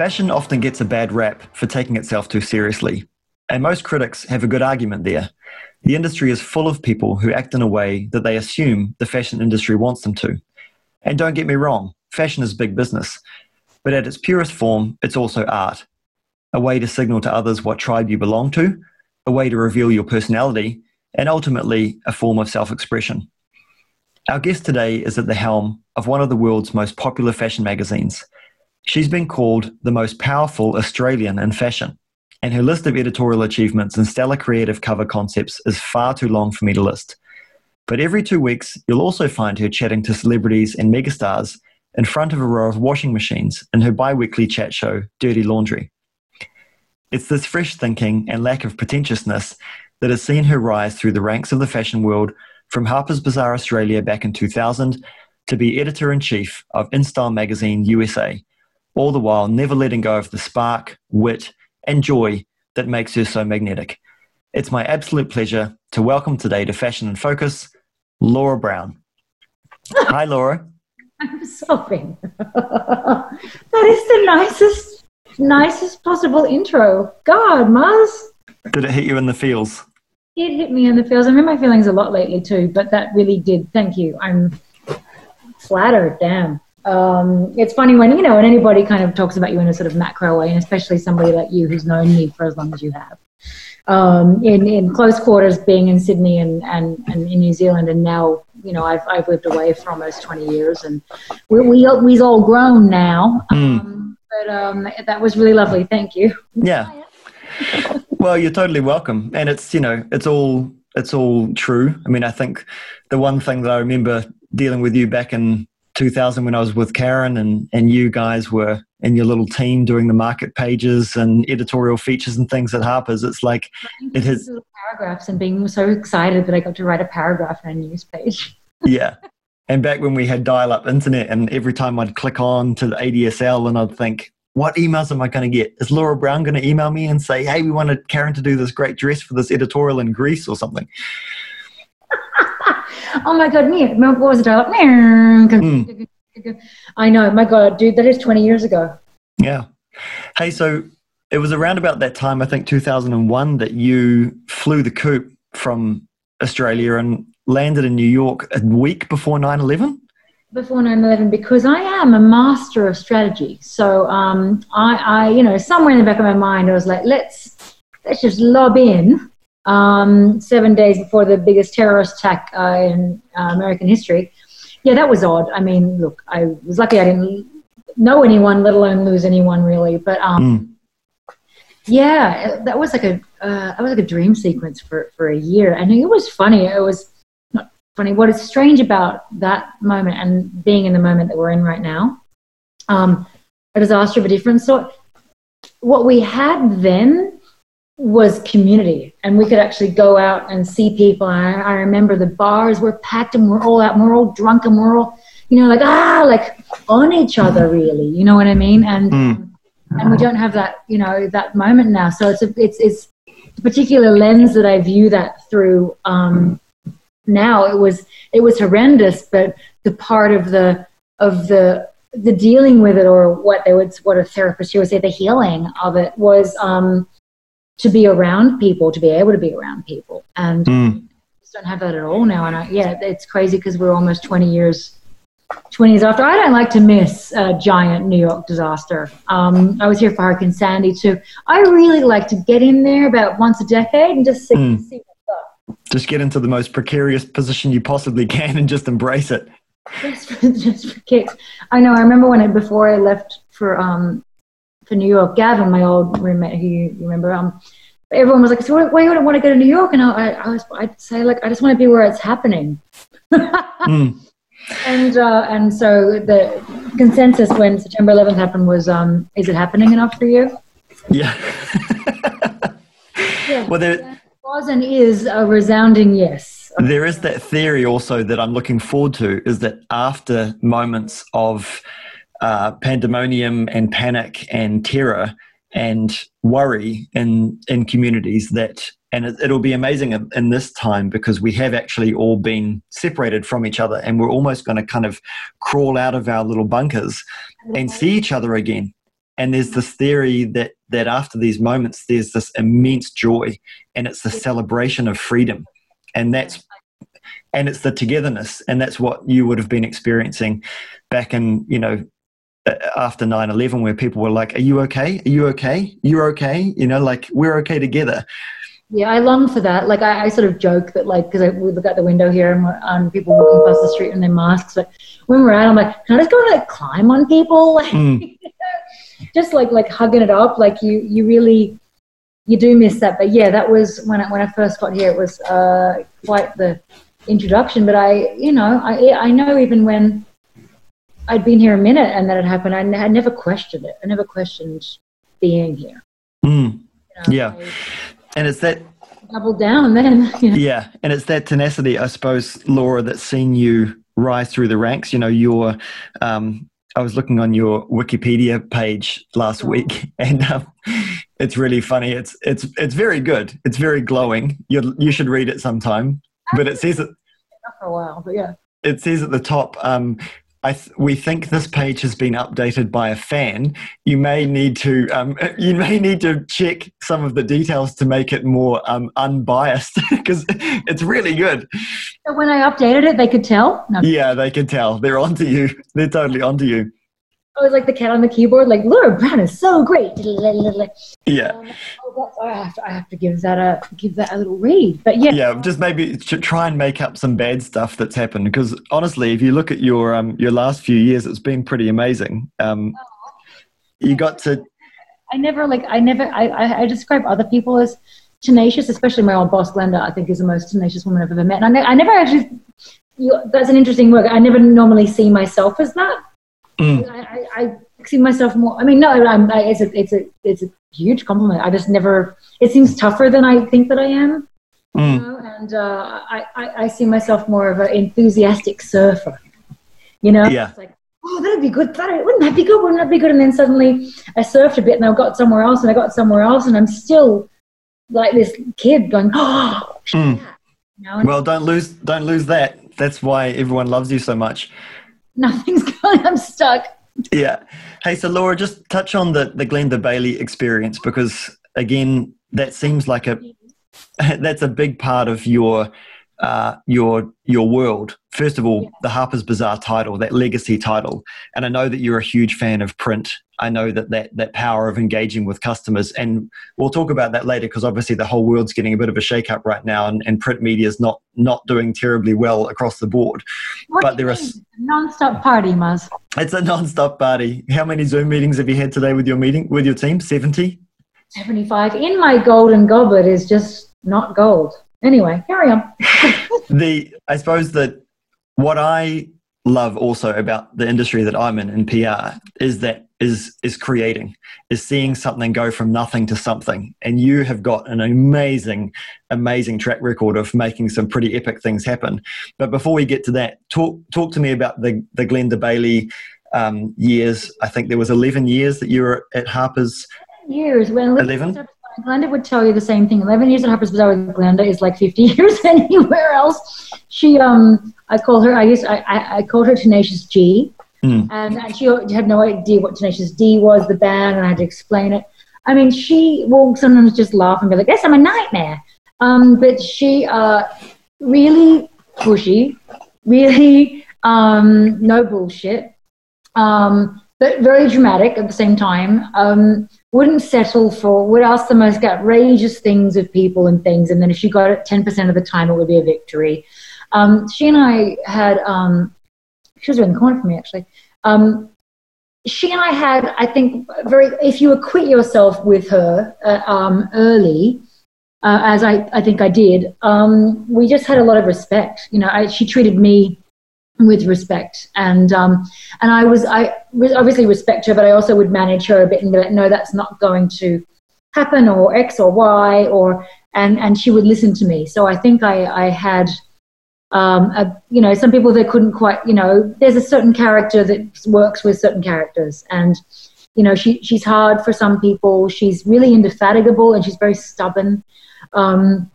Fashion often gets a bad rap for taking itself too seriously, and most critics have a good argument there. The industry is full of people who act in a way that they assume the fashion industry wants them to. And don't get me wrong, fashion is big business, but at its purest form, it's also art. A way to signal to others what tribe you belong to, a way to reveal your personality, and ultimately a form of self expression. Our guest today is at the helm of one of the world's most popular fashion magazines. She's been called the most powerful Australian in fashion, and her list of editorial achievements and stellar creative cover concepts is far too long for me to list. But every two weeks, you'll also find her chatting to celebrities and megastars in front of a row of washing machines in her bi weekly chat show, Dirty Laundry. It's this fresh thinking and lack of pretentiousness that has seen her rise through the ranks of the fashion world from Harper's Bazaar Australia back in 2000 to be editor in chief of InStyle magazine USA, all the while never letting go of the spark, wit, and joy that makes her so magnetic. It's my absolute pleasure to welcome today to Fashion and Focus, Laura Brown. Hi, Laura. I'm sobbing. that is the nicest, nicest possible intro. God, Mars. Did it hit you in the feels? It hit me in the feels. I'm in my feelings a lot lately too, but that really did. Thank you. I'm flattered. Damn. Um, it's funny when you know when anybody kind of talks about you in a sort of macro way, and especially somebody like you who's known me for as long as you have. Um, in in close quarters, being in Sydney and, and, and in New Zealand, and now you know I've I've lived away for almost twenty years, and we we we've all grown now. Mm. Um, but um, that was really lovely. Thank you. Yeah. well, you're totally welcome, and it's you know it's all it's all true. I mean, I think the one thing that I remember dealing with you back in 2000 when I was with Karen, and and you guys were in your little team doing the market pages and editorial features and things at Harper's. It's like it has paragraphs and being so excited that I got to write a paragraph in a news page. yeah. And back when we had dial up internet, and every time I'd click on to the ADSL and I'd think, what emails am I going to get? Is Laura Brown going to email me and say, hey, we wanted Karen to do this great dress for this editorial in Greece or something? oh my God, me, what was it? Mm. I know, my God, dude, that is 20 years ago. Yeah. Hey, so it was around about that time, I think 2001, that you flew the coop from Australia and landed in New York a week before 9 11? before 9-11 because I am a master of strategy. So um, I, I, you know, somewhere in the back of my mind, I was like, let's let's just lob in um, seven days before the biggest terrorist attack uh, in uh, American history. Yeah, that was odd. I mean, look, I was lucky I didn't know anyone, let alone lose anyone, really. But um, mm. yeah, that was like a uh, that was like a dream sequence for for a year, and it was funny. It was not funny. What is strange about that moment and being in the moment that we're in right now, um, a disaster of a different sort. What we had then was community, and we could actually go out and see people. I, I remember the bars were packed, and we're all out, and we're all drunk, and we're all, you know, like ah, like on each other, really. You know what I mean? And mm. and we don't have that, you know, that moment now. So it's a, it's it's a particular lens that I view that through. Um, now it was it was horrendous but the part of the of the the dealing with it or what they would what a therapist here would say the healing of it was um to be around people to be able to be around people and mm. don't have that at all now and I, yeah it's crazy because we're almost 20 years 20 years after i don't like to miss a giant new york disaster um, i was here for hurricane sandy too i really like to get in there about once a decade and just see, mm. see just get into the most precarious position you possibly can and just embrace it. Just for, just for kicks. I know. I remember when I before I left for um for New York, Gavin, my old roommate, who you remember, um, everyone was like, "So why you don't want to go to New York?" And I, I was, I'd say like, I just want to be where it's happening. mm. And uh, and so the consensus when September 11th happened was, um, is it happening enough for you? Yeah. yeah. Well, there was and is a resounding yes. There is that theory also that I'm looking forward to is that after moments of uh, pandemonium and panic and terror and worry in in communities that and it, will be amazing in, in, this time because we have actually all been separated from each other and we're almost going to kind of crawl out of our little bunkers and see each other again. And there's this theory that that after these moments there's this immense joy and it's the celebration of freedom. And that's and it's the togetherness and that's what you would have been experiencing back in you know after 9-11 where people were like are you okay are you okay you're okay you know like we're okay together yeah, I long for that. Like I, I sort of joke that like because we look out the window here and, and people walking past the street in their masks. But when we're out, I'm like, can I just go and like climb on people? Like, mm. just like like hugging it up. Like you you really you do miss that. But yeah, that was when I, when I first got here. It was uh, quite the introduction. But I you know I I know even when I'd been here a minute and that had happened, I, I never questioned it. I never questioned being here. Mm. You know, yeah. I, and it's that double down then. You know? Yeah, and it's that tenacity, I suppose, Laura, that's seen you rise through the ranks. You know, your um, I was looking on your Wikipedia page last week, and um, it's really funny. It's it's it's very good. It's very glowing. You you should read it sometime. But it says it for a while, but yeah. It says at the top, um, Th- we think this page has been updated by a fan. You may need to um, you may need to check some of the details to make it more um, unbiased because it's really good. So when I updated it, they could tell. No. Yeah, they could tell. They're onto you. They're totally onto you. I was like the cat on the keyboard, like Laura Brown is so great. Yeah. Um, oh, I have to, I have to give that a give that a little read. But yeah. Yeah, just maybe try and make up some bad stuff that's happened because honestly, if you look at your um your last few years, it's been pretty amazing. Um, oh. you got to. I never like I never I, I, I describe other people as tenacious, especially my old boss Glenda. I think is the most tenacious woman I've ever met. And I, ne- I never actually. You, that's an interesting word. I never normally see myself as that Mm. I, I, see myself more. I mean, no, I'm, I, it's a, it's a, it's a huge compliment. I just never. It seems tougher than I think that I am. Mm. You know? And uh, I, I, I, see myself more of an enthusiastic surfer. You know, yeah. It's like, oh, that'd be good. That, wouldn't that be good? Wouldn't that be good? And then suddenly I surfed a bit, and I got somewhere else, and I got somewhere else, and I'm still like this kid going, oh. Mm. You know? Well, don't lose, don't lose that. That's why everyone loves you so much nothing's going. I'm stuck. Yeah. Hey, so Laura, just touch on the the Glenda Bailey experience because again, that seems like a that's a big part of your uh, your your world. First of all, yeah. the Harper's Bazaar title, that legacy title, and I know that you're a huge fan of print. I know that that, that power of engaging with customers, and we'll talk about that later because obviously the whole world's getting a bit of a shake-up right now, and, and print media is not not doing terribly well across the board. What but there are non-stop party, Maz. It's a non-stop party. How many Zoom meetings have you had today with your meeting with your team? Seventy. Seventy-five. In my golden goblet is just not gold anyway, carry on. the I suppose that what I love also about the industry that I'm in in PR is that is is creating, is seeing something go from nothing to something. And you have got an amazing, amazing track record of making some pretty epic things happen. But before we get to that, talk talk to me about the the Glenda Bailey um, years. I think there was 11 years that you were at Harper's. Years when 11. Glenda would tell you the same thing. Eleven years at Harper's Bazaar with Glenda is like fifty years anywhere else. She, um, I called her. I used, I, I, I called her Tenacious G, mm. and, and she had no idea what Tenacious D was, the band, and I had to explain it. I mean, she will sometimes just laugh and be like, "Yes, I'm a nightmare," um, but she, uh, really pushy, really um, no bullshit. Um, but very dramatic at the same time. Um, wouldn't settle for, would ask the most outrageous things of people and things, and then if she got it 10% of the time, it would be a victory. Um, she and I had, um, she was around the corner from me actually. Um, she and I had, I think, very, if you acquit yourself with her uh, um, early, uh, as I, I think I did, um, we just had a lot of respect. You know, I, she treated me with respect. And um, and I was I obviously respect her but I also would manage her a bit and be like no that's not going to happen or X or Y or and and she would listen to me. So I think I I had um, a, you know some people that couldn't quite you know there's a certain character that works with certain characters. And you know she she's hard for some people. She's really indefatigable and she's very stubborn. Um,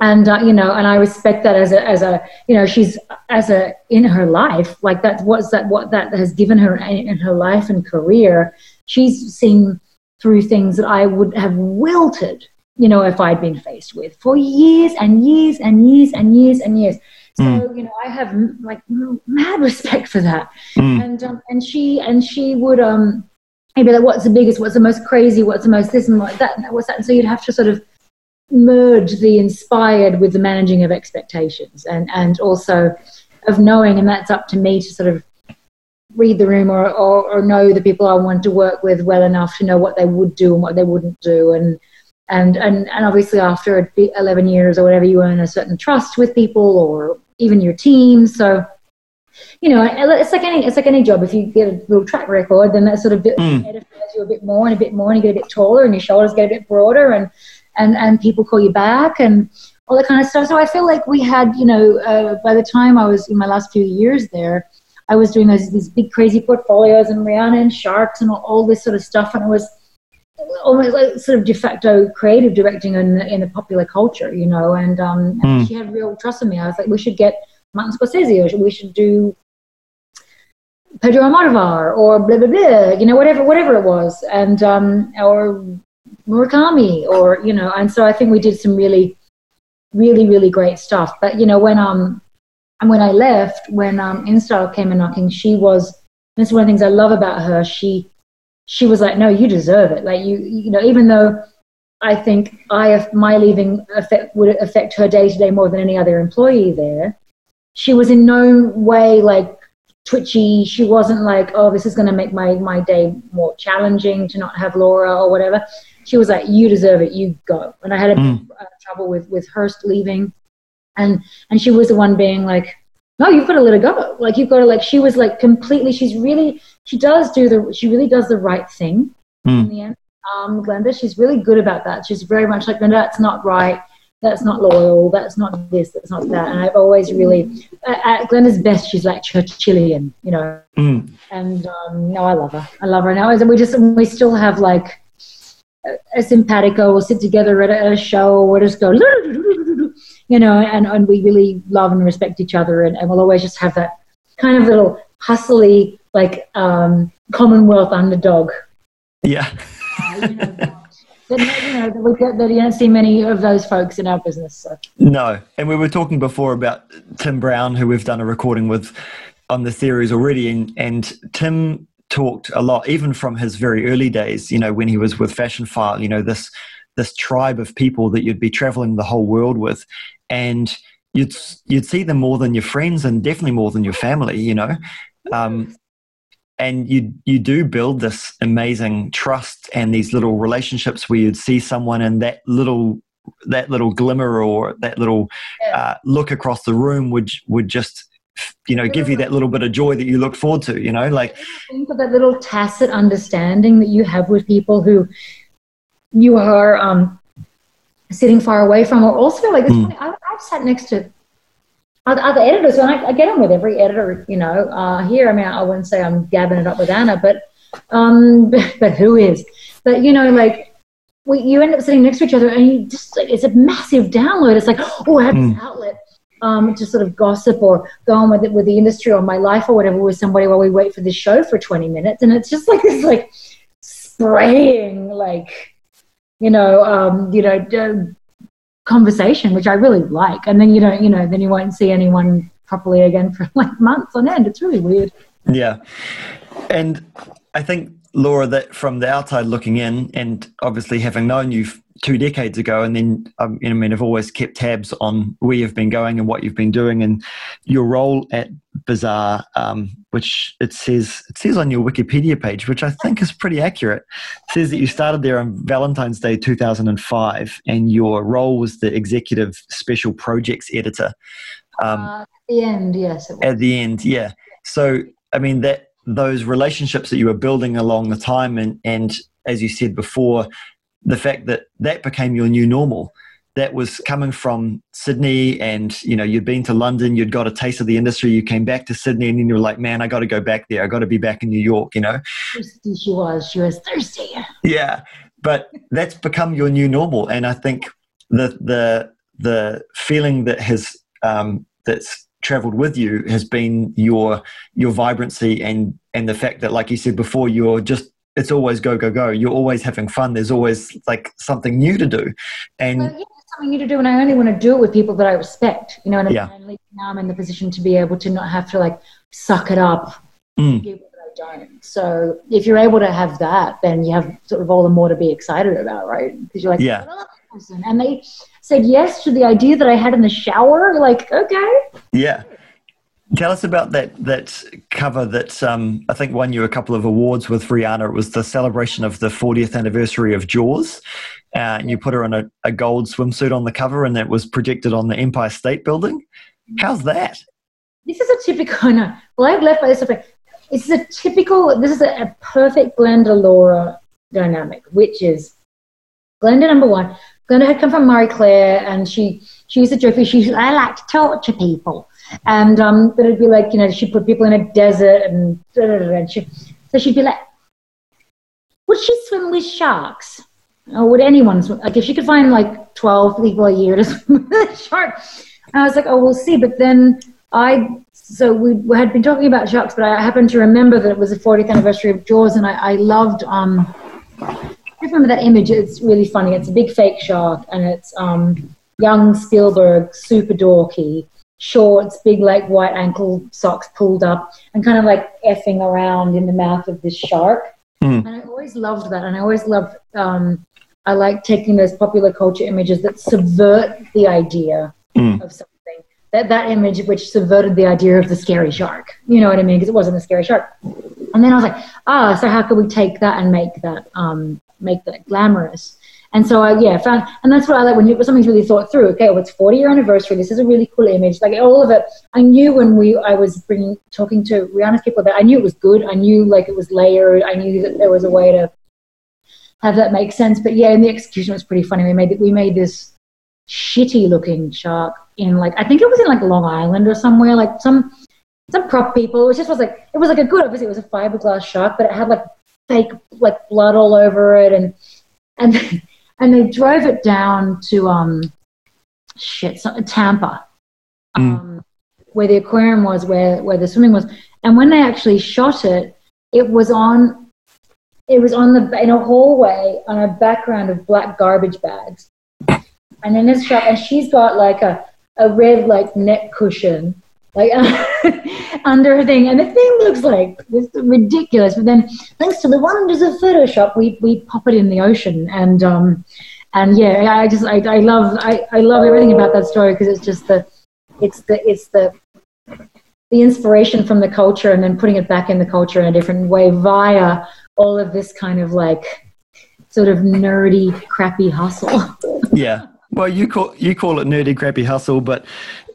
and uh, you know and i respect that as a as a you know she's as a in her life like that what's that what that has given her in her life and career she's seen through things that I would have wilted, you know, if I'd been faced with for years and years and years and years and years. So mm. you know, I have like mad respect for that. Mm. And um, and she and she would um maybe like, what's the biggest, what's the most crazy, what's the most this and what that, and what's that. And so you'd have to sort of merge the inspired with the managing of expectations, and and also of knowing, and that's up to me to sort of read the room or, or, or know the people I want to work with well enough to know what they would do and what they wouldn't do, and and and and obviously after 11 years or whatever you earn a certain trust with people or even your team. So you know it's like any it's like any job. If you get a little track record then that sort of bit mm. edifies you a bit more and a bit more and you get a bit taller and your shoulders get a bit broader. And and and people call you back and all that kind of stuff so i feel like we had you know uh, by the time i was in my last few years there i was doing those these big crazy portfolios and rihanna and sharks and all, all this sort of stuff and it was almost like sort of de facto creative directing in the, in the popular culture, you know. And, um, and mm. she had real trust in me. I was like, we should get Martin Scorsese, or we should do Pedro Almodovar, or blah blah blah, you know, whatever whatever it was, and um, or Murakami, or you know. And so I think we did some really, really, really great stuff. But you know, when um, and when I left, when um, InStyle came a knocking, she was. This is one of the things I love about her. She she was like, no, you deserve it. Like you, you know, even though I think I, my leaving would affect her day to day more than any other employee there. She was in no way like twitchy. She wasn't like, oh, this is going to make my, my day more challenging to not have Laura or whatever. She was like, you deserve it. You go. And I had a mm. uh, trouble with, with Hearst leaving. And, and she was the one being like, no, you've got to let her go. Like you've got to like, she was like completely, she's really, she does do the she really does the right thing mm. in the end. Um, Glenda, she's really good about that. She's very much like, Glenda, that's not right. That's not loyal. That's not this. That's not that. And I've always really, at Glenda's best, she's like Churchillian, you know. Mm. And um, no, I love her. I love her now. And we just, we still have like a, simpatico. We'll sit together at a, show. We'll just go, you know, and, and we really love and respect each other. And, and we'll always just have that kind of little hustly like um, Commonwealth underdog. Yeah. uh, you know, that, you know, that, we get, that you don't see many of those folks in our business. So. No, and we were talking before about Tim Blanks, who we've done a recording with on the series already, and, and Tim talked a lot, even from his very early days. You know, when he was with Fashion File, you know this this tribe of people that you'd be traveling the whole world with, and you'd you'd see them more than your friends, and definitely more than your family. You know, um, and you you do build this amazing trust and these little relationships where you'd see someone and that little that little glimmer or that little yeah. uh, look across the room would would just you know give you that little bit of joy that you look forward to you know like of that little tacit understanding that you have with people who you are um, sitting far away from or also like mm. funny I, i've sat next to other editors, and I, I, get on with every editor, you know, uh, here. I mean, I wouldn't say I'm gabbing it up with Anna, but, um, but, but who is? But, you know, like, we, you end up sitting next to each other, and you just, like, it's a massive download. It's like, oh, I have mm. this outlet um, to sort of gossip or go on with it with the industry or my life or whatever with somebody while we wait for the show for 20 minutes. And it's just like this, like, spraying, like, you know, um, you know, conversation, which I really like. And then you don't, you know, then you won't see anyone properly again for like months on end. It's really weird. Yeah. And I think, Laura, that from the outside looking in, and obviously having known you two decades ago, and then um, I mean, I've always kept tabs on where you've been going and what you've been doing, and your role at Bazaar, um, which it says it says on your Wikipedia page, which I think is pretty accurate. Says that you started there on Valentine's Day 2005, and your role was the executive special projects editor. Um, uh, at the end, yes. At the end, yeah. So I mean that those relationships that you were building along the time, and and as you said before, the fact that that became your new normal. That was coming from Sydney and you know you'd been to London you'd got a taste of the industry you came back to Sydney and then you were like man I got to go back there. I got to be back in New York you know? Thirsty she was. She was thirsty. Yeah. But that's become your new normal. And I think the the the feeling that has um, that's traveled with you has been your your vibrancy and and the fact that like you said before you're just it's always go go go. You're always having fun. There's always like something new to do, and well, yeah, something new to do, and I only want to do it with people that I respect. You know, and, Yeah. and now I'm in the position to be able to not have to like suck it up. Mm. People that I don't. So if you're able to have that, then you have sort of all the more to be excited about, right? Because you're like, Yeah. I love that person, and they said yes to the idea that I had in the shower. Like, okay, Yeah. Tell us about that that cover that um, I think won you a couple of awards with Rihanna. It was the celebration of the 40th anniversary of Jaws. Uh, and you put her in a, a gold swimsuit on the cover, and that was projected on the Empire State Building. How's that? this is a typical. No, I've left by this. This is a typical. This is a, a perfect Glenda Laura dynamic, which is Glenda number one. Glenda had come from Marie Claire, and she she used to joke. She I like to torture people, and um, but it'd be like you know she'd put people in a desert, and, and she, so she'd be like, would she swim with sharks? Or would anyone swim? Like if she could find like twelve people a year to swim with a shark, and I was like, oh, we'll see. But then I so we, we had been talking about sharks, but I happened to remember that it was the 40th anniversary of Jaws, and I, I loved. Um, I remember that image. It's really funny. It's a big fake shark, and it's um, young Spielberg, super dorky, shorts, big like white ankle socks pulled up, and kind of like effing around in the mouth of this shark. Mm. And I always loved that, and I always loved. Um, I like taking those popular culture images that subvert the idea Mm. of something. That that image which subverted the idea of the scary shark. You know what I mean? Because it wasn't a scary shark. And then I was like, ah, so how could we take that and make that um, make that glamorous? And so I yeah found, and that's what I like when you, something's really thought through. Okay, well it's 40 year anniversary. This is a really cool image. Like all of it, I knew when we I was bringing talking to Rihanna's people that I knew it was good. I knew like it was layered. I knew that there was a way to have that make sense. But yeah, and the execution was pretty funny. We made we made this shitty looking shark in like I think it was in like Long Island or somewhere like some some prop people. It just was like it was like a good obviously it was a fiberglass shark, but it had like fake like blood all over it and and and they drove it down to um shit so, Tampa. Um, where the aquarium was, where where the swimming was, and when they actually shot it, it was on it was on the in a hallway on a background of black garbage bags. And in this shot, and she's got like a, a red like neck cushion like under her thing, and the thing looks like it's ridiculous. But then, thanks to the wonders of Photoshop, we we pop it in the ocean, and um, and yeah, I just I, I love I, I love everything about that story because it's just the it's the it's the the inspiration from the culture and then putting it back in the culture in a different way via all of this kind of like sort of nerdy crappy hustle Yeah. Well, you call you call it nerdy, crappy hustle, but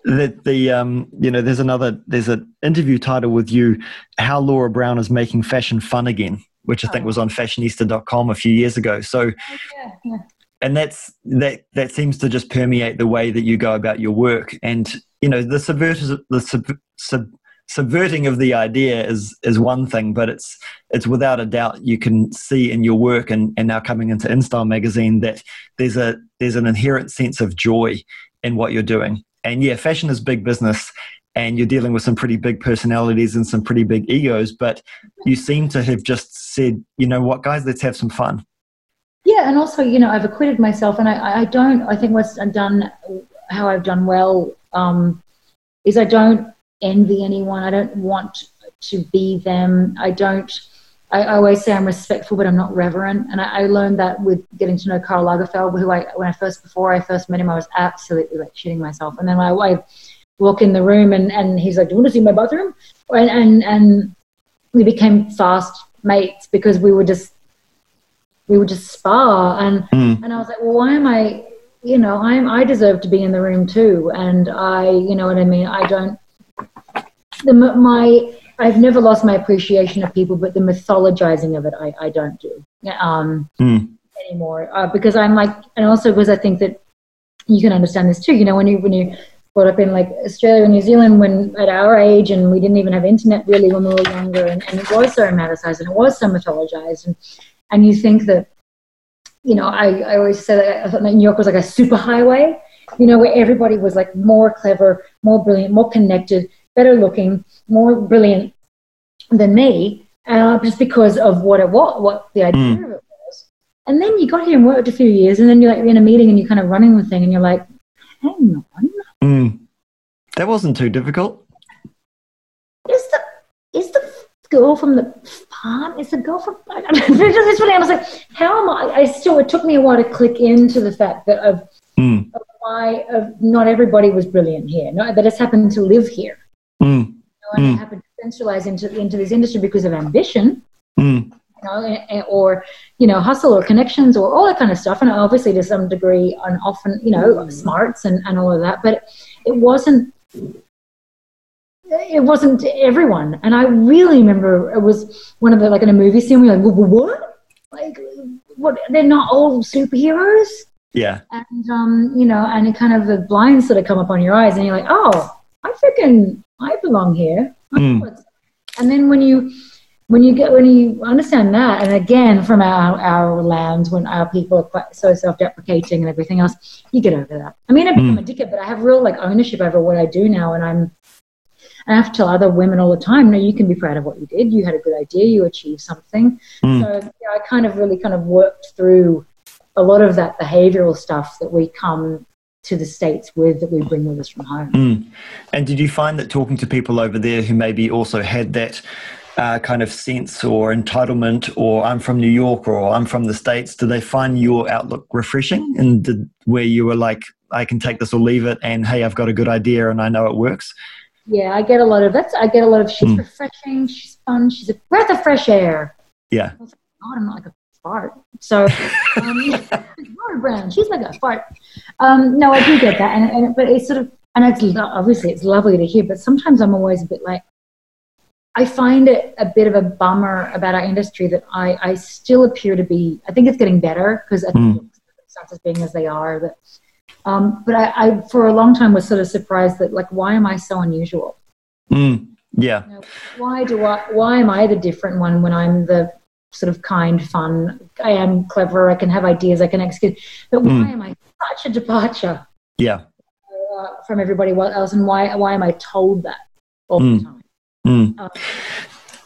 the the um you know there's another there's an interview title with you, how Laura Brown is making fashion fun again, which I think was on fashionista.com a few years ago. So yeah, yeah. and that's that that seems to just permeate the way that you go about your work and you know the subverters the sub, sub, subverting of the idea is is one thing but it's it's without a doubt you can see in your work and, and now coming into InStyle magazine that there's a there's an inherent sense of joy in what you're doing and yeah fashion is big business and you're dealing with some pretty big personalities and some pretty big egos but you seem to have just said you know what guys let's have some fun Yeah, and also, you know, I've acquitted myself, and I, I don't. I think what's done, how I've done well, um, is I don't envy anyone. I don't want to be them. I don't. I, I always say I'm respectful, but I'm not reverent, and I, I learned that with getting to know Karl Lagerfeld, who I when I first before I first met him, I was absolutely like shitting myself, and then I, I walk in the room, and, and he's like, "Do you want to see my bathroom?" And and and we became fast mates because we were just we would just spar and Mm. and I was like, well, why am I? You know, I'm I deserve to be in the room too, and I, you know what I mean. I don't. The my I've never lost my appreciation of people, but the mythologizing of it, I I don't do um Mm. anymore uh, because I'm like, and also because I think that you can understand this too. You know, when you when you brought up in like Australia and New Zealand when at our age and we didn't even have internet really when we were younger and, and it was so romanticized and it was so mythologized and and you think that you know I, I always say that I thought that New York was like a super highway you know where everybody was like more clever more brilliant more connected better looking more brilliant than me uh, just because of what it was, what the idea mm. of it was. And then you got here and worked a few years, and then you're like in a meeting and you're kind of running the thing, and you're like, hang on. Mm. That wasn't too difficult. Is the is the girl from the farm? Is the girl from? this really, I was like, how am I? I still. It took me a while to click into the fact that of, mm. of why of not everybody was brilliant here. No, that it's happened to live here. Mm. You know, and mm. happened to centralize into into this industry because of ambition. Mm. You know, or you know, hustle or connections or all that kind of stuff, and obviously to some degree, and often you know, smarts and, and all of that. But it wasn't it wasn't everyone. And I really remember it was one of the, like in a movie scene, we are like, what? Like, what? They're not all superheroes? Yeah. And, um, you know, and it kind of the blinds sort of come up on your eyes and you're like, oh, I freaking, I belong here. Mm. And then when you, when you get when you understand that, and again from our our lands, when our people are quite so self-deprecating and everything else, you get over that. I mean, I become mm. a dickhead, but I have real like ownership over what I do now, and I'm I have to tell other women all the time, no, you can be proud of what you did. You had a good idea. You achieved something. Mm. So I kind of really kind of worked through a lot of that behavioral stuff that we come to the states with that we bring with us from home. Mm. And did you find that talking to people over there who maybe also had that uh, kind of sense or entitlement, or I'm from New York or I'm from the states, do they find your outlook refreshing? And did, where you were like, I can take this or leave it, and hey, I've got a good idea and I know it works. Yeah, I get a lot of that. I get a lot of she's mm. refreshing, she's fun, she's a breath of fresh air. Yeah. Like, God, I'm not like a fart. So, um, Laura Brown, she's like a fart. Um, no, I do get that, and, and but it's sort of, and it's obviously it's lovely to hear, but sometimes I'm always a bit like, I find it a bit of a bummer about our industry that I, I still appear to be. I think it's getting better because I think mm. circumstances being as they are that um, but I, I, for a long time, was sort of surprised that, like, why am I so unusual? Mm, yeah. You know, why do I? Why am I the different one when I'm the sort of kind, fun? I am clever. I can have ideas. I can execute. But why mm. am I such a departure? Yeah. Uh, from everybody else, and why? Why am I told that all mm. the time? Mm. Uh,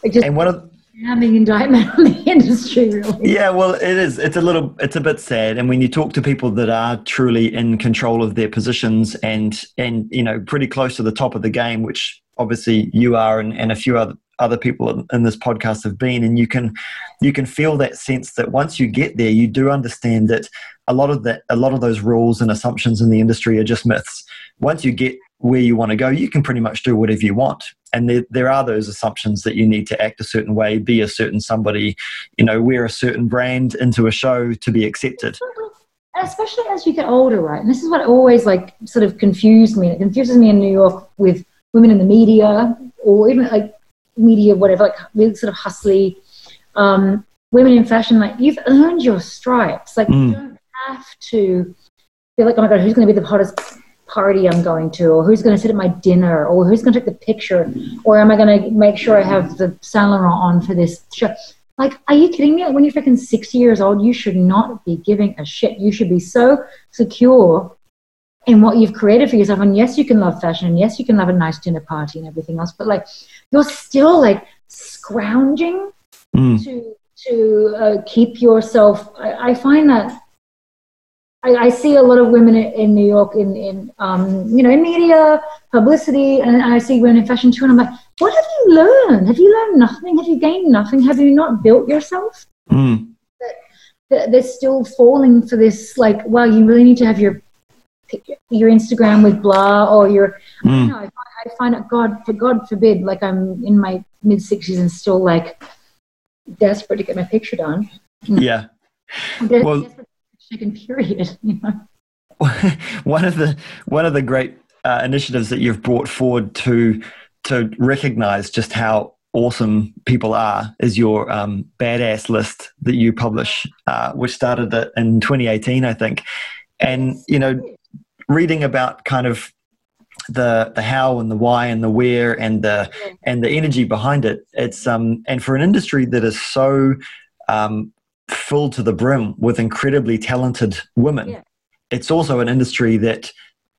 just, and one of damning indictment on the industry, really. Yeah, well, it is. It's a little, it's a bit sad. And when you talk to people that are truly in control of their positions and and you know pretty close to the top of the game, which obviously you are, and, and a few other other people in this podcast have been, and you can you can feel that sense that once you get there, you do understand that a lot of that a lot of those rules and assumptions in the industry are just myths. Once you get where you want to go, you can pretty much do whatever you want and there, there are those assumptions that you need to act a certain way, be a certain somebody, you know, wear a certain brand into a show to be accepted. Especially as you get older, right? And this is what always like sort of confused me. It confuses me in New York with women in the media or even like media, whatever, like really sort of hustly um, women in fashion. Like you've earned your stripes. Like mm. you don't have to be like, oh my god, who's going to be the hottest party I'm going to, or who's going to sit at my dinner, or who's going to take the picture, or am I going to make sure I have the Saint Laurent on for this show? Like, are you kidding me? Like, When you're freaking 60 years old, you should not be giving a shit. You should be so secure in what you've created for yourself. And yes, you can love fashion, and yes, you can love a nice dinner party and everything else, but like, you're still like scrounging mm. to to uh, keep yourself. I, I find that I, I, see a lot of women in New York in, in um, you know, in media, publicity, and I see women in fashion too. And I'm like, what have you learned? Have you learned nothing? Have you gained nothing? Have you not built yourself? Mm. That, they're still falling for this, like, well, you really need to have your your Instagram with blah or your. Mm. I, know, I, find, I find it, God, for God forbid, like I'm in my mid 60s and still like desperate to get my picture done. Yeah. well, second period. You know? one of the one of the great uh, initiatives that you've brought forward to to recognize just how awesome people are is your um, badass list that you publish, uh, which started in 2018, I think. And you know, reading about kind of the the how and the why and the where and the and the energy behind it. It's um and for an industry that is so um, filled to the brim with incredibly talented women. Yeah. It's also an industry that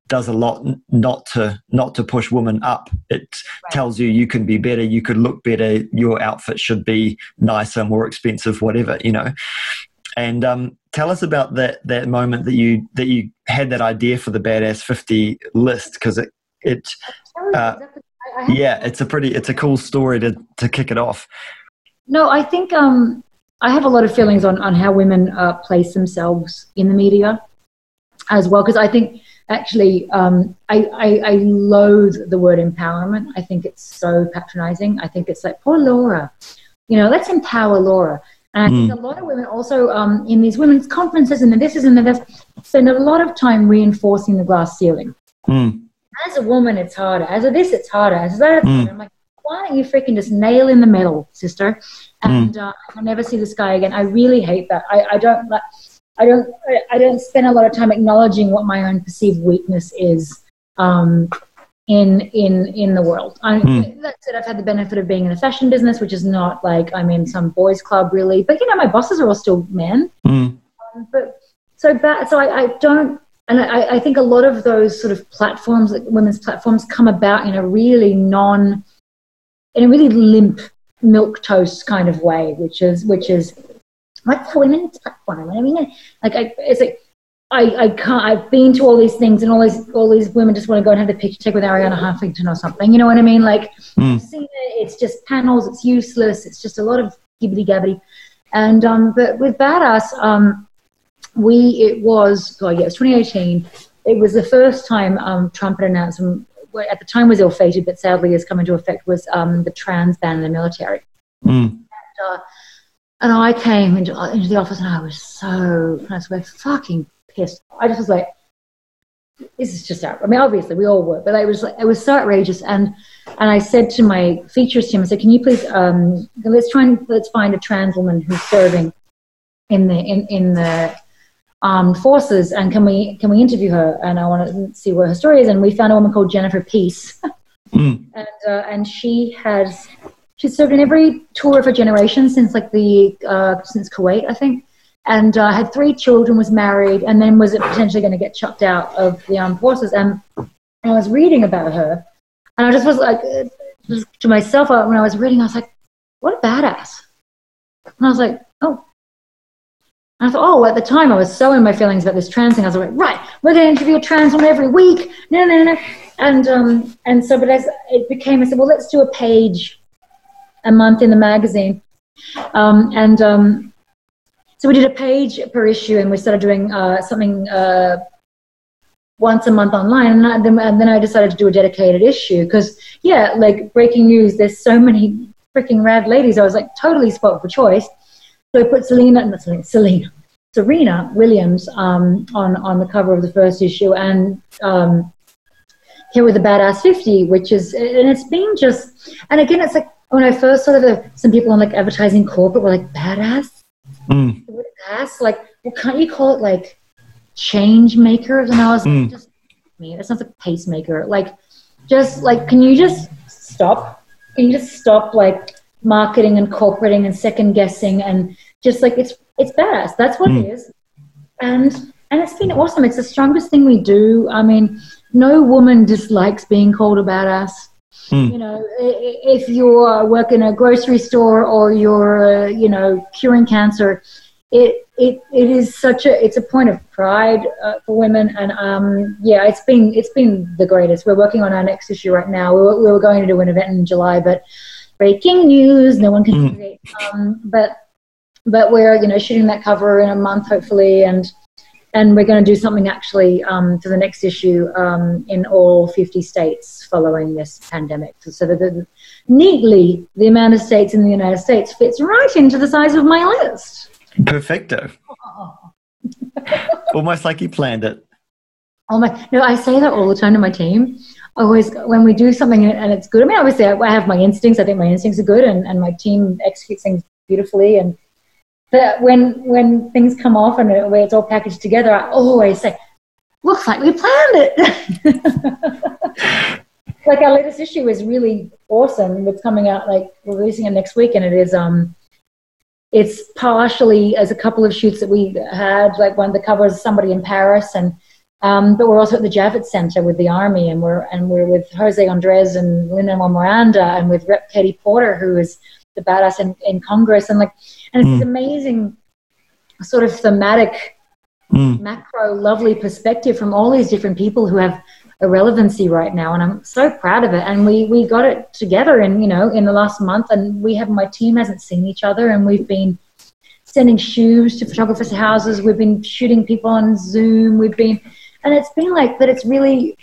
does a lot not to not to push women up. It right. tells you you can be better, you could look better, your outfit should be nicer, more expensive, whatever you know. And um, tell us about that that moment that you that you had that idea for the badass fifty list because it it uh, yeah it's a pretty it's a cool story to to kick it off. No, I think um, I have a lot of feelings on on how women uh, place themselves in the media as well because I think actually um, I, I, I, loathe the word empowerment. I think it's so patronizing. I think it's like, poor Laura, you know, let's empower Laura. And I mm. think a lot of women also um, in these women's conferences and the this is and the this spend a lot of time reinforcing the glass ceiling. Mm. As a woman, it's harder. As a this, it's harder. As that, mm. I'm like, why don't you freaking just nail in the metal, sister? And mm. uh, I'll never see this guy again. I really hate that. I, I don't like. I don't I don't spend a lot of time acknowledging what my own perceived weakness is um, in in in the world. I, mm. That said, I've had the benefit of being in the fashion business, which is not like I'm in some boys' club really, but you know my bosses are all still men. Mm. Um, but so that so I, I don't. And I, I think a lot of those sort of platforms, like women's platforms, come about in a really non, in a really limp milk toast kind of way, which is which is the women's platform? I mean, like, I, it's like, I, I can't, I've been to all these things and all these, all these women just want to go and have the picture take with Arianna Huffington or something. You know what I mean? Like, mm. it, it's just panels, it's useless, it's just a lot of gibbity gabbity. And, um, but with Badass, um, we, it was, oh yeah, it was 2018. It was the first time um, Trump had announced, um, at the time was ill-fated, but sadly has come into effect, was um, the trans ban in the military. Mm. And, uh, and I came into, into the office and I was so, I swear, fucking pissed. I just was like, this is just out. I mean, obviously we all were, but I was like, it was so outrageous. And and I said to my features team, I said, can you please um, let's try and let's find a trans woman who's serving in the in in the armed forces, and can we can we interview her? And I want to see what her story is. And we found a woman called Jennifer Peace, mm. and uh, and she has she's served in every tour of her generation since like the uh, since Kuwait, I think, and uh, had three children, was married, and then was potentially going to get chucked out of the armed forces. And, I was reading about her, and I just was like, just to myself uh, when I was reading, I was like, what a badass. And I was like, oh. And I thought, oh, at the time I was so in my feelings about this trans thing. I was like, right, we're going to interview a trans woman every week. No, no, no. And um, and so, but as it became, I said, well, let's do a page a month in the magazine. Um, and um, so we did a page per issue and we started doing uh, something uh, once a month online. And, then, and then I decided to do a dedicated issue because, yeah, like breaking news, there's so many freaking rad ladies. I was like totally spot for choice. So I put Selena, not Selena, Selena, Serena Williams um, on, on the cover of the first issue and um, here with the Badass 50, which is, and it's been just, and again, it's like when I first saw that some people on like advertising corporate were like badass, mm. badass, like well, can't you call it like change makers? And I was mm. like, just me, that sounds like pacemaker. Like, just like, can you just stop? Can you just stop like marketing and corporating and second guessing and just like it's it's badass. That's what mm. it is, and and it's been awesome. It's the strongest thing we do. I mean, no woman dislikes being called a badass Mm. You know, if you're working a grocery store or you're, uh, you know, curing cancer, it, it, it is such a it's a point of pride uh, for women and um, yeah it's been it's been the greatest we're working on our next issue right now we were, we were going to do an event in july but breaking news no one can mm. um, but but we're you know shooting that cover in a month hopefully and and we're going to do something actually um, for the next issue um, in all 50 states following this pandemic. So that the, neatly, the amount of states in the United States fits right into the size of my list. Perfecto. Almost like you planned it. Oh my! No, I say that all the time to my team. Always, when we do something and it's good. I mean, obviously, I have my instincts. I think my instincts are good, and, and my team executes things beautifully, and but when when things come off and where it's all packaged together, I always say, "Looks like we planned it." like our latest issue is really awesome. It's coming out like we're releasing it next week, and it is um, it's partially as a couple of shoots that we had. Like one, of the covers somebody in Paris, and Um, but we're also at the Javits Center with the Army, and we're and we're with Jose Andres and Lin-Manuel Miranda, and with Rep Katie Porter, who is the badass in, in Congress, and like, and it's mm. amazing sort of thematic, mm. macro, lovely perspective from all these different people who have a relevancy right now, and I'm so proud of it. And we we got it together in you know in the last month, and we have my team hasn't seen each other, and we've been sending shoes to photographers' houses. We've been shooting people on Zoom. We've been and it's been like that. It's really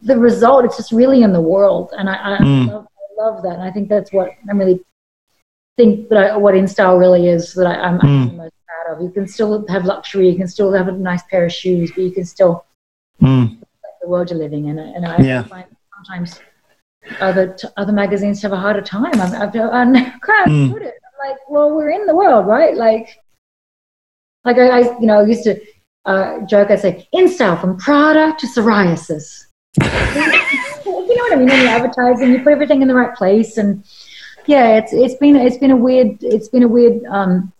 the result. It's just really in the world, and I, I, mm. love, I love, that. And I think that's what I'm really think that I, what InStyle really is that I, am mm. most proud of. You can still have luxury, you can still have a nice pair of shoes, but you can still mm. the world you're living in. And I yeah. find sometimes other t- other magazines have a harder time. I've, I've, I can't mm. put it. I'm like, well, we're in the world, right? Like, like I, I you know, used to uh, joke, I say, InStyle from Prada to psoriasis. you know what I mean? In advertising, you put everything in the right place, and yeah, it's it's been it's been a weird it's been a weird um,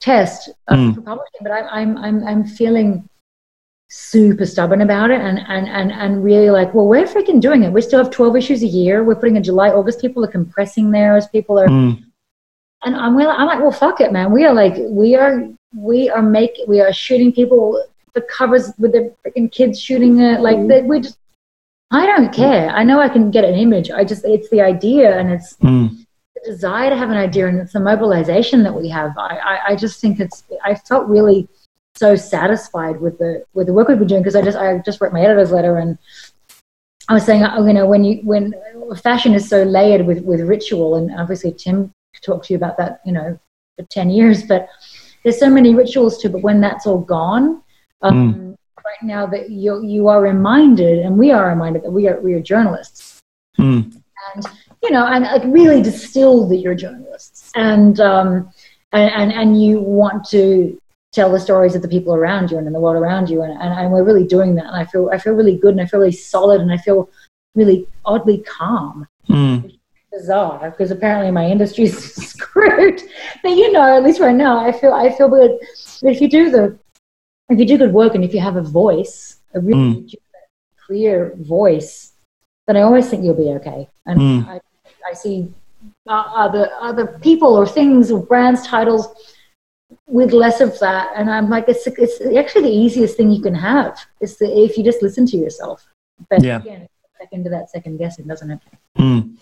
test uh, mm. for publishing, but I, I'm I'm I'm feeling super stubborn about it and, and, and, and really like, well, we're freaking doing it. We still have 12 issues a year. We're putting in July, August. People are compressing theirs. People are, mm. and I'm, I'm like, well, fuck it, man. We are like, we are we are making we are shooting people the covers with the freaking kids shooting it like that we just i don't care i know i can get an image i just it's the idea and it's mm. the desire to have an idea and it's the mobilization that we have I, I, I just think it's i felt really so satisfied with the with the work we've been doing because i just i just wrote my editor's letter and i was saying you know when you when fashion is so layered with with ritual and obviously tim talked to you about that you know for 10 years but there's so many rituals too, but when that's all gone, um, mm. Right now that you you are reminded, and we are reminded that we are we are journalists, mm. and you know, and like really distill that you're journalists, and um, and, and and you want to tell the stories of the people around you and in the world around you, and, and, and we're really doing that, and I feel I feel really good, and I feel really solid, and I feel really oddly calm. Mm bizarre because apparently my industry is screwed. But you know, at least right now, I feel I feel good. But if you do the if you do good work and if you have a voice, a really mm. clear voice, then I always think you'll be okay. And mm. I, I see uh, other other people or things or brands titles with less of that, and I'm like, it's it's actually the easiest thing you can have. Is the, if you just listen to yourself. But yeah. again, into that second guessing, doesn't it? Mm.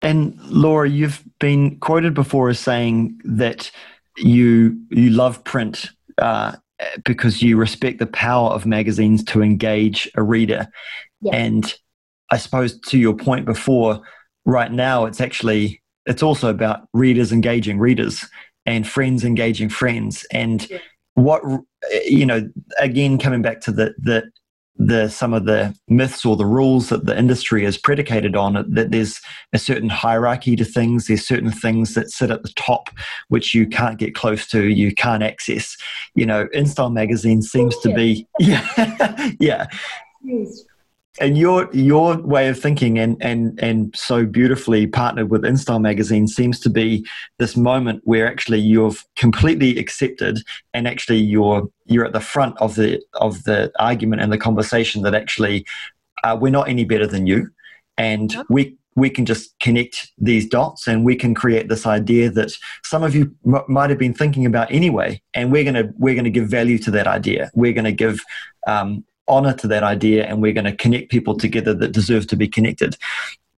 And Laura, you've been quoted before as saying that you you love print uh, because you respect the power of magazines to engage a reader. Yeah. And I suppose to your point before, right now it's actually it's also about readers engaging readers and friends engaging friends and yeah. what you know again coming back to the the the some of the myths or the rules that the industry is predicated on that there's a certain hierarchy to things. There's certain things that sit at the top which you can't get close to you can't access. You know InStyle magazine seems to be yeah yeah and your your way of thinking and and and so beautifully partnered with InStyle magazine seems to be this moment where actually you've completely accepted and actually you're you're at the front of the of the argument and the conversation that actually uh, we're not any better than you. And we we can just connect these dots and we can create this idea that some of you m- might have been thinking about anyway. And we're going to we're going to give value to that idea. We're going to give um, honor to that idea and we're going to connect people together that deserve to be connected.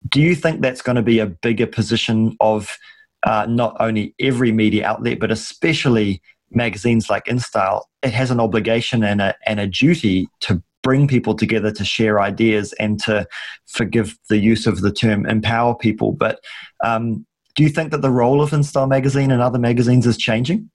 Do you think that's going to be a bigger position of uh, not only every media outlet, but especially magazines like InStyle? It has an obligation and a, and a duty to bring people together to share ideas and to forgive the use of the term empower people. But um, do you think that the role of InStyle magazine and other magazines is changing?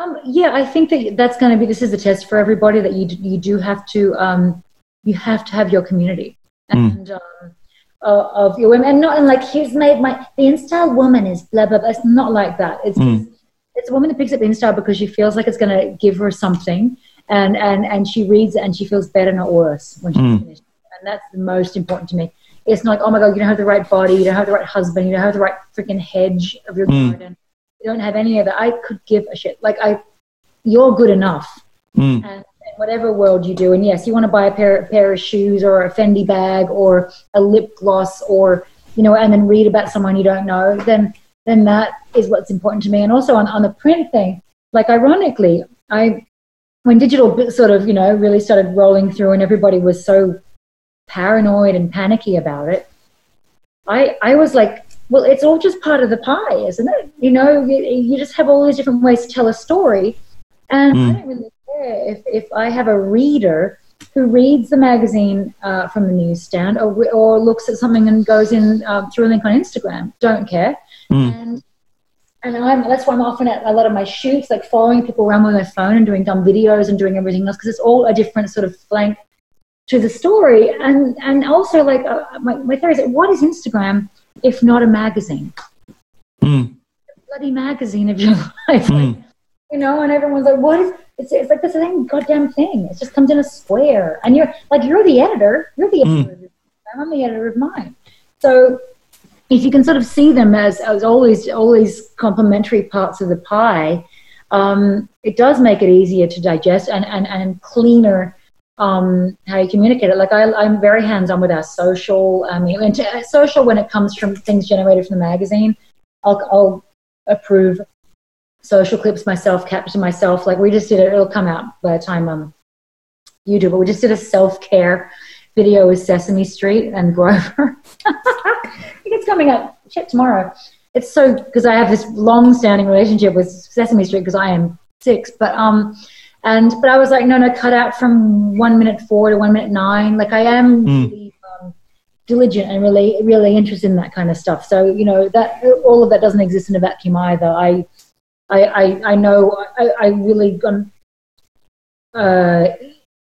Um, yeah, I think that that's going to be. This is a test for everybody that you you do have to um, you have to have your community hmm. and mm. um, uh, of your women, and not and like here's made my the InStyle woman is blah blah. blah. It's not like that. It's mm. it's a woman that picks up InStyle because she feels like it's going to give her something, and and and she reads it and she feels better, not worse when she's mm. finished. And that's the most important to me. It's not like, oh my god, you don't have the right body, you don't have the right husband, you don't have the right freaking hedge of your hmm. Garden don't have any of that. I could give a shit. Like I, you're good enough, mm. and whatever world you do. And yes, you want to buy a pair, a pair of shoes or a Fendi bag or a lip gloss or, you know, and then read about someone you don't know, then, then that is what's important to me. And also on, on the print thing, like ironically, I, when digital sort of, you know, really started rolling through and everybody was so paranoid and panicky about it, I, I was like, well, it's all just part of the pie, isn't it? You know, you, you just have all these different ways to tell a story. And mm. I don't really care if, if I have a reader who reads the magazine uh, from the newsstand or, or looks at something and goes in uh, through a link on Instagram. Don't care. Mm. And and I'm, that's why I'm often at a lot of my shoots, like following people around with my phone and doing dumb videos and doing everything else because it's all a different sort of flank to the story. And and also like uh, my, my theory is that what is Instagram if not a magazine? Mm. A bloody magazine of your life. Mm. you know, and everyone's like, what is it's, it's like the same goddamn thing. It just comes in a square. And you're like you're the editor. You're the editor mm. I'm the editor of mine. So if you can sort of see them as, as always always complementary parts of the pie, um, it does make it easier to digest and, and, and cleaner um, how you communicate it. Like I, am very hands-on with our social. I mean, and to, uh, social when it comes from things generated from the magazine, I'll, I'll approve social clips myself, capture myself. Like we just did it. It'll come out by the time um, you do. But we just did a self-care video with Sesame Street and Grover. I think it's coming up. Check tomorrow. It's so because I have this long-standing relationship with Sesame Street because I am six, but um and but I was like, no, no, cut out from one minute four to one minute nine. Like I am mm. really um, diligent and really, really interested in that kind of stuff. So you know that all of that doesn't exist in a vacuum either. I, I, I, I know I, I really gone uh,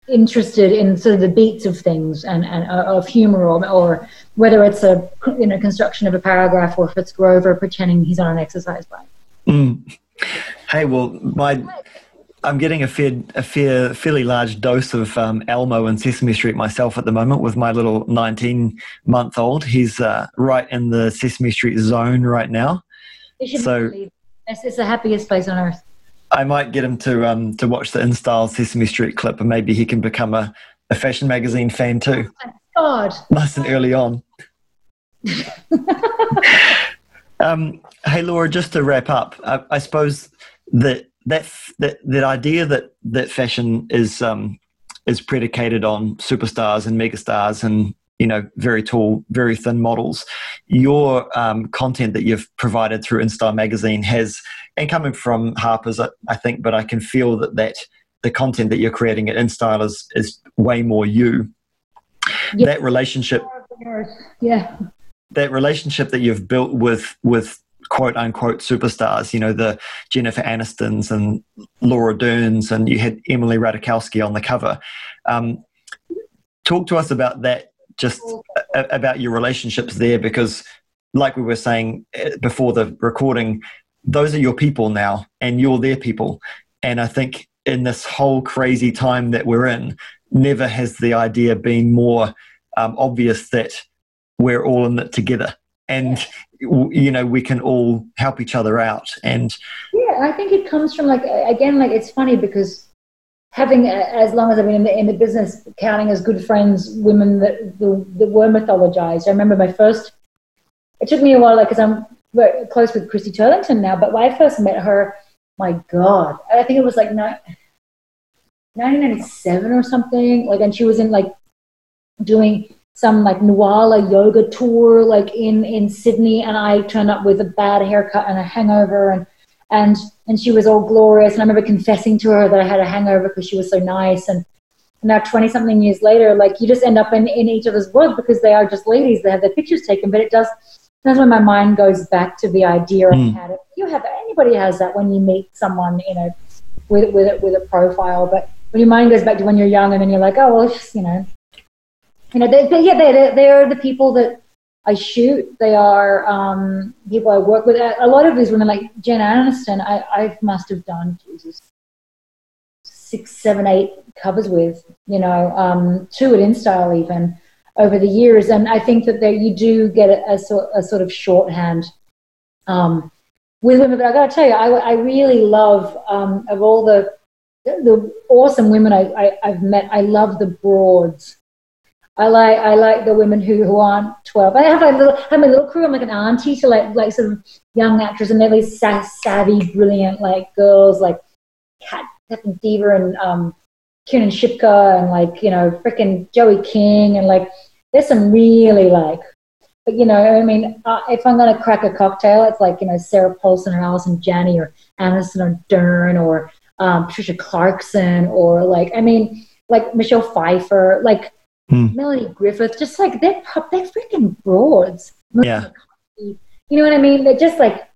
interested in sort of the beats of things and, and uh, of humor or, or whether it's a you know construction of a paragraph or if it's Grover pretending he's on an exercise bike. Mm. Hey, well, my I'm getting a fair, a fair, fairly large dose of um, Elmo and Sesame Street myself at the moment with my little 19 month old. He's uh, right in the Sesame Street zone right now. So it's, the happiest place on earth. I might get him to um, to watch the InStyle Sesame Street clip, and maybe he can become a, a fashion magazine fan too. Oh God, nice and early on. um, hey, Laura, just to wrap up, I, I suppose that that that that idea that that fashion is um, is predicated on superstars and megastars and you know very tall, very thin models. Your um, content that you've provided through InStyle magazine has, and coming from Harper's, I, I think, but I can feel that that the content that you're creating at InStyle is is way more you. Yeah. That relationship, yeah. That relationship that you've built with with quote unquote superstars, you know, the Jennifer Anistons and Laura Derns, and you had Emily Ratajkowski on the cover. Um, talk to us about that, just about your relationships there, because, like we were saying eh, before the recording, those are your people now, and you're their people. And I think in this whole crazy time that we're in, never has the idea been more um, obvious that we're all in it together and you know we can all help each other out. And yeah i think it comes from like again like it's funny because having as long as i've been in the, in the business counting as good friends women that, that were mythologized. I remember my first it took me a while like because i'm very close with christy turlington now but when i first met her my god i think it was like 1997 or something like and she was in like doing some like Nuala yoga tour like in in Sydney, and I turned up with a bad haircut and a hangover, and and and she was all glorious. And I remember confessing to her that I had a hangover because she was so nice. And, and now twenty something years later, like you just end up in in each other's world because they are just ladies. They have their pictures taken, but it does. That's when my mind goes back to the idea mm. of how you have anybody has that when you meet someone, you know, with with it with a profile, but when your mind goes back to when you're young and then you're like, oh well, just, you know, you know, they, they, yeah, they, they're the people that I shoot. They are um, people I work with. A lot of these women, like Jen Aniston, I, I must have done Jesus six, seven, eight covers with. You know, um, two at InStyle even over the years, and I think that there you do get a, a, a sort of shorthand um, with women. But I got to tell you, I, I really love um, of all the the awesome women I, I, I've met. I love the broads. I like I like the women who, who aren't twelve. I have a little I have my little crew. I'm like an auntie to like like of young actors, and they're these savvy, brilliant like girls like Kat, Kaitlyn Dever and um, Kiernan Shipka and like you know freaking Joey King and like there's some really like. But you know, I mean, uh, if I'm gonna crack a cocktail, it's like you know Sarah Paulson or Allison Janney or Aniston Dern or um, Patricia Clarkson or like I mean like Michelle Pfeiffer, like hmm. Melanie Griffith, just like they're they're freaking broads. Yeah. You know what I mean? They're just like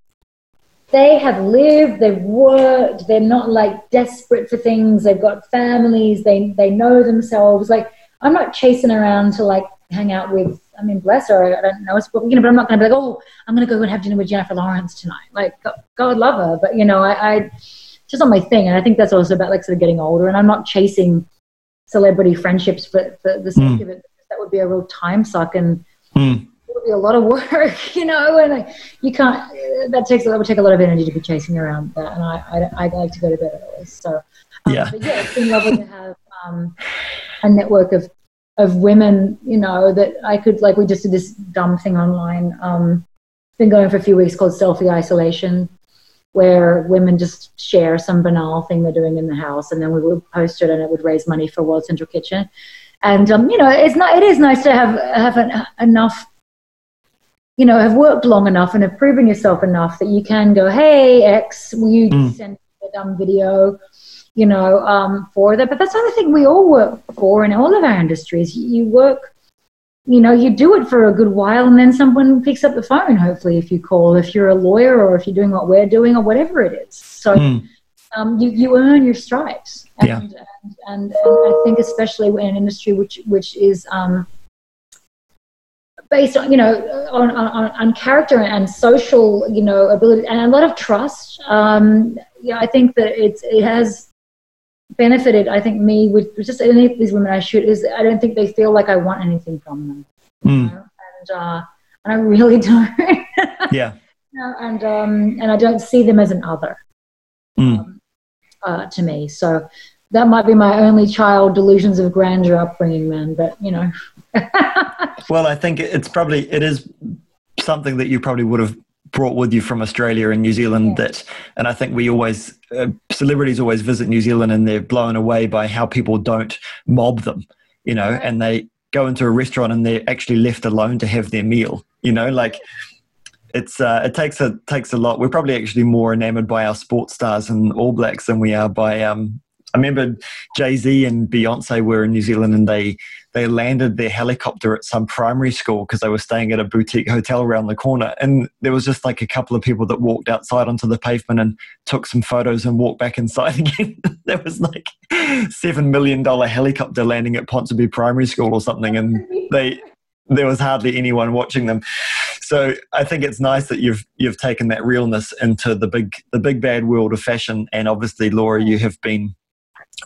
they have lived, they've worked, they're not like desperate for things, they've got families, they they know themselves. Like I'm not chasing around to like hang out with I mean bless her, I don't know you know, but I'm not gonna be like, oh, I'm gonna go and have dinner with Jennifer Lawrence tonight. Like God love her. But you know, I, I just not my thing. And I think that's also about like sort of getting older and I'm not chasing celebrity friendships for, for the sake mm. of it. That would be a real time suck and mm. it would be a lot of work, you know, and you can't, that takes, that would take a lot of energy to be chasing around that. And I, I, I like to go to bed early. So, um, yeah. But yeah, it's been lovely to have um, a network of, of women, you know, that I could, like, we just did this dumb thing online. Um, been going for a few weeks called Selfie Isolation where women just share some banal thing they're doing in the house, and then we would post it, and it would raise money for World Central Kitchen. And um, you know, it's not. It is nice to have have an, enough. You know, have worked long enough and have proven yourself enough that you can go, "Hey, X, will you mm. send a dumb video?" You know, um, for that. But that's another thing we all work for in all of our industries. You work you know, you do it for a good while and then someone picks up the phone, hopefully, if you call, if you're a lawyer or if you're doing what we're doing or whatever it is. So mm. um, you, you earn your stripes. And, yeah. and, and, and, I think especially in an industry which, which is um, based on, you know, on, on, on character and social, you know, ability and a lot of trust. Um, yeah, I think that it's, it has benefited, I think, me with just any of these women I shoot is I don't think they feel like I want anything from them. Mm. You know? And, uh, and I really don't. yeah. You know, and, um, and I don't see them as an other mm. um, uh, to me. So that might be my only child delusions of grandeur upbringing, man. But, you know. well, I think it's probably, it is something that you probably would have brought with you from Australia and New Zealand yeah. that, and I think we always, uh, celebrities always visit New Zealand and they're blown away by how people don't mob them, you know, right. and they go into a restaurant and they're actually left alone to have their meal, you know, like it's, uh, it takes a, takes a lot. We're probably actually more enamored by our sports stars and All Blacks than we are by, um, I remember Jay Z and Beyonce were in New Zealand and they they landed their helicopter at some primary school because they were staying at a boutique hotel around the corner. And there was just like a couple of people that walked outside onto the pavement and took some photos and walked back inside again. there was like seven million dollar helicopter landing at Ponsonby Primary School or something, and they there was hardly anyone watching them. So I think it's nice that you've you've taken that realness into the big the big bad world of fashion. And obviously, Laura, you have been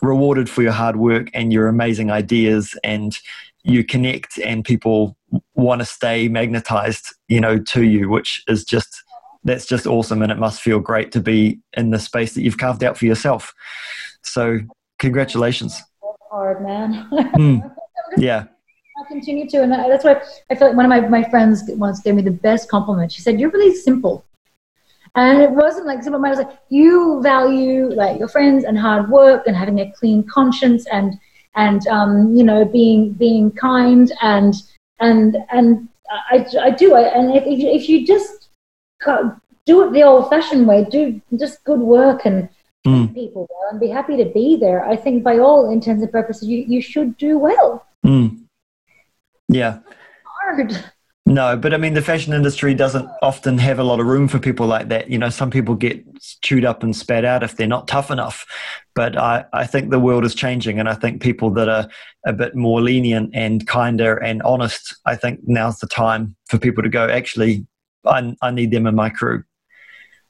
rewarded for your hard work and your amazing ideas and you connect and people want to stay magnetized you know to you which is just that's just awesome and it must feel great to be in the space that you've carved out for yourself so congratulations hard man mm. yeah I continue to, and that's why I feel like one of my, my friends once gave me the best compliment. She said, "You're really simple." And it wasn't like someone was like, you value like your friends and hard work and having a clean conscience and and um, you know being being kind and and and I, I do it. And if, if you just do it the old fashioned way, do just good work and mm. people well and be happy to be there. I think by all intents and purposes, you, you should do well. Mm. Yeah. Hard. No, but I mean, the fashion industry doesn't often have a lot of room for people like that. You know, some people get chewed up and spat out if they're not tough enough. But I, I think the world is changing, and I think people that are a bit more lenient and kinder and honest, I think now's the time for people to go, actually, I, I need them in my crew.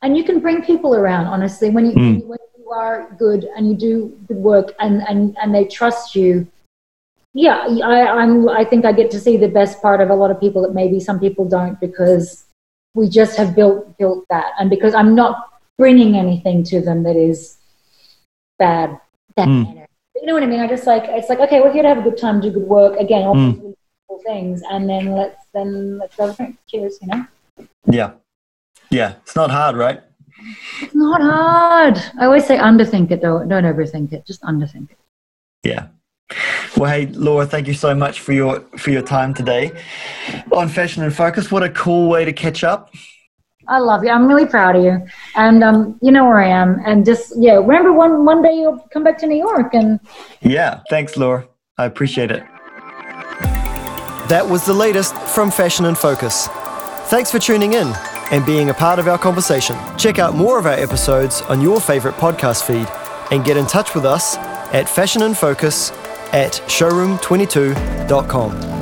And you can bring people around, honestly, when you, mm. when you are good and you do good work and, and, and they trust you yeah, I, I'm. I think I get to see the best part of a lot of people that maybe some people don't because we just have built built that, and because I'm not bringing anything to them that is bad. that Mm. You know what I mean? I just like it's like okay, we're here to have a good time, do good work. Again, all Mm. things, and then let's then let's go drink. Cheers. You know, Yeah. Yeah. It's not hard, right? it's not hard. I always say underthink it though. Don't overthink it. Just underthink it. Yeah. Well, hey, Laura, thank you so much for your for your time today on Fashion and Focus. What a cool way to catch up. I love you. I'm really proud of you, and um, you know where I am. And just yeah, remember one one day you'll come back to New York and Yeah. Thanks, Laura. I appreciate it. That was the latest from Fashion and Focus. Thanks for tuning in and being a part of our conversation. Check out more of our episodes on your favorite podcast feed and get in touch with us at fashionandfocus at showroom22.com.